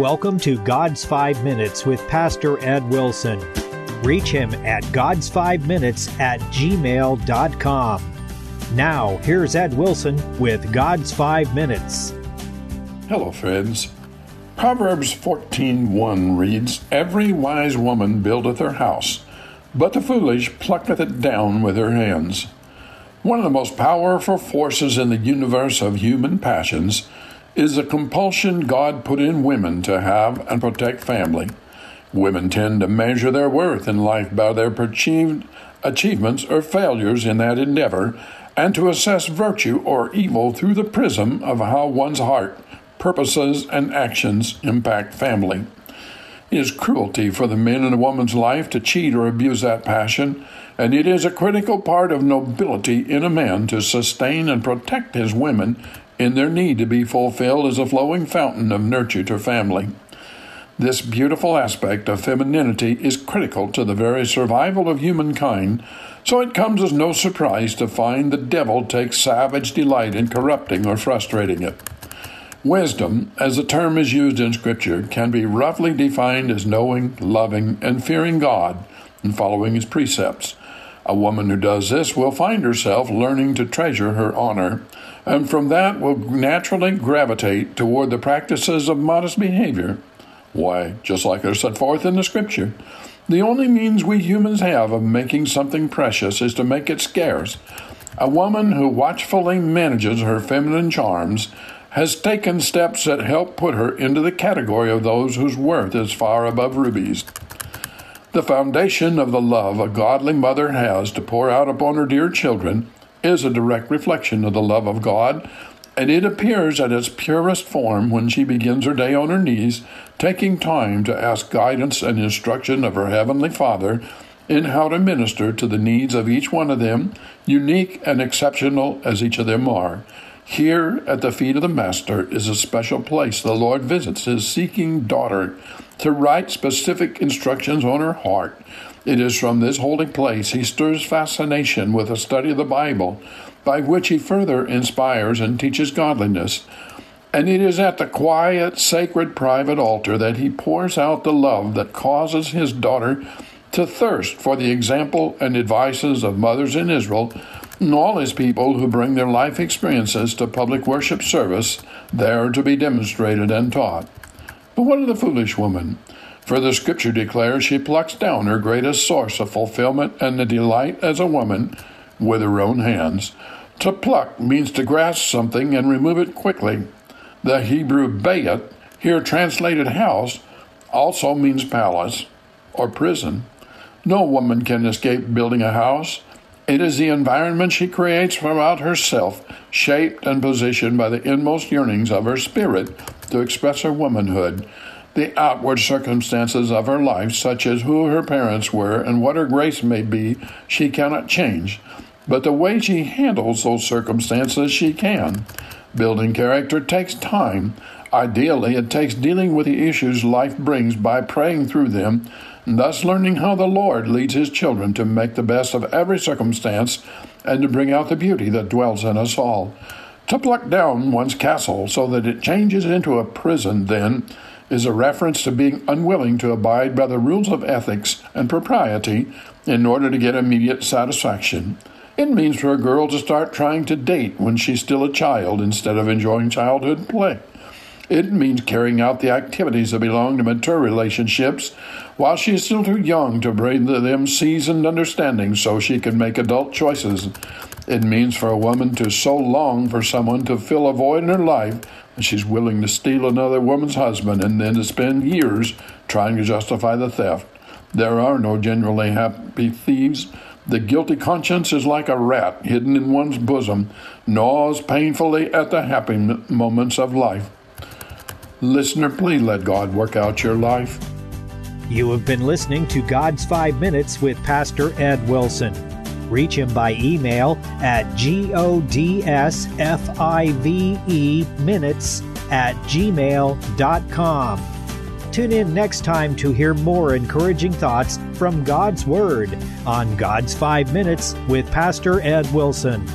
welcome to God's Five Minutes with Pastor Ed Wilson. Reach him at God's5Minutes at gmail.com. Now, here's Ed Wilson with God's Five Minutes. Hello, friends. Proverbs 14:1 reads, Every wise woman buildeth her house, but the foolish plucketh it down with her hands. One of the most powerful forces in the universe of human passions is a compulsion God put in women to have and protect family. Women tend to measure their worth in life by their perceived achievements or failures in that endeavor, and to assess virtue or evil through the prism of how one's heart, purposes, and actions impact family. It is cruelty for the man in a woman's life to cheat or abuse that passion, and it is a critical part of nobility in a man to sustain and protect his women in their need to be fulfilled as a flowing fountain of nurture to family. This beautiful aspect of femininity is critical to the very survival of humankind, so it comes as no surprise to find the devil takes savage delight in corrupting or frustrating it. Wisdom, as the term is used in Scripture, can be roughly defined as knowing, loving, and fearing God and following His precepts. A woman who does this will find herself learning to treasure her honor, and from that will naturally gravitate toward the practices of modest behavior why, just like they're set forth in the Scripture, the only means we humans have of making something precious is to make it scarce. A woman who watchfully manages her feminine charms has taken steps that help put her into the category of those whose worth is far above rubies. The foundation of the love a godly mother has to pour out upon her dear children is a direct reflection of the love of God and it appears at its purest form when she begins her day on her knees, taking time to ask guidance and instruction of her Heavenly Father in how to minister to the needs of each one of them, unique and exceptional as each of them are. Here at the feet of the Master is a special place the Lord visits his seeking daughter to write specific instructions on her heart. It is from this holy place he stirs fascination with a study of the Bible by which he further inspires and teaches godliness. And it is at the quiet, sacred, private altar that he pours out the love that causes his daughter to thirst for the example and advices of mothers in Israel his people who bring their life experiences to public worship service, there to be demonstrated and taught. But what of the foolish woman? For the scripture declares she plucks down her greatest source of fulfillment and the delight as a woman with her own hands. To pluck means to grasp something and remove it quickly. The Hebrew bayit, here translated house, also means palace or prison. No woman can escape building a house. It is the environment she creates throughout herself, shaped and positioned by the inmost yearnings of her spirit to express her womanhood. The outward circumstances of her life, such as who her parents were and what her grace may be, she cannot change. But the way she handles those circumstances, she can. Building character takes time. Ideally, it takes dealing with the issues life brings by praying through them, thus learning how the Lord leads His children to make the best of every circumstance and to bring out the beauty that dwells in us all. To pluck down one's castle so that it changes into a prison, then, is a reference to being unwilling to abide by the rules of ethics and propriety in order to get immediate satisfaction. It means for a girl to start trying to date when she's still a child instead of enjoying childhood play. It means carrying out the activities that belong to mature relationships while she is still too young to bring to them seasoned understanding so she can make adult choices. It means for a woman to so long for someone to fill a void in her life that she's willing to steal another woman's husband and then to spend years trying to justify the theft. There are no generally happy thieves the guilty conscience is like a rat hidden in one's bosom, gnaws painfully at the happy moments of life. Listener, please let God work out your life. You have been listening to God's Five Minutes with Pastor Ed Wilson. Reach him by email at godsfive minutes at gmail.com. Tune in next time to hear more encouraging thoughts from God's Word on God's Five Minutes with Pastor Ed Wilson.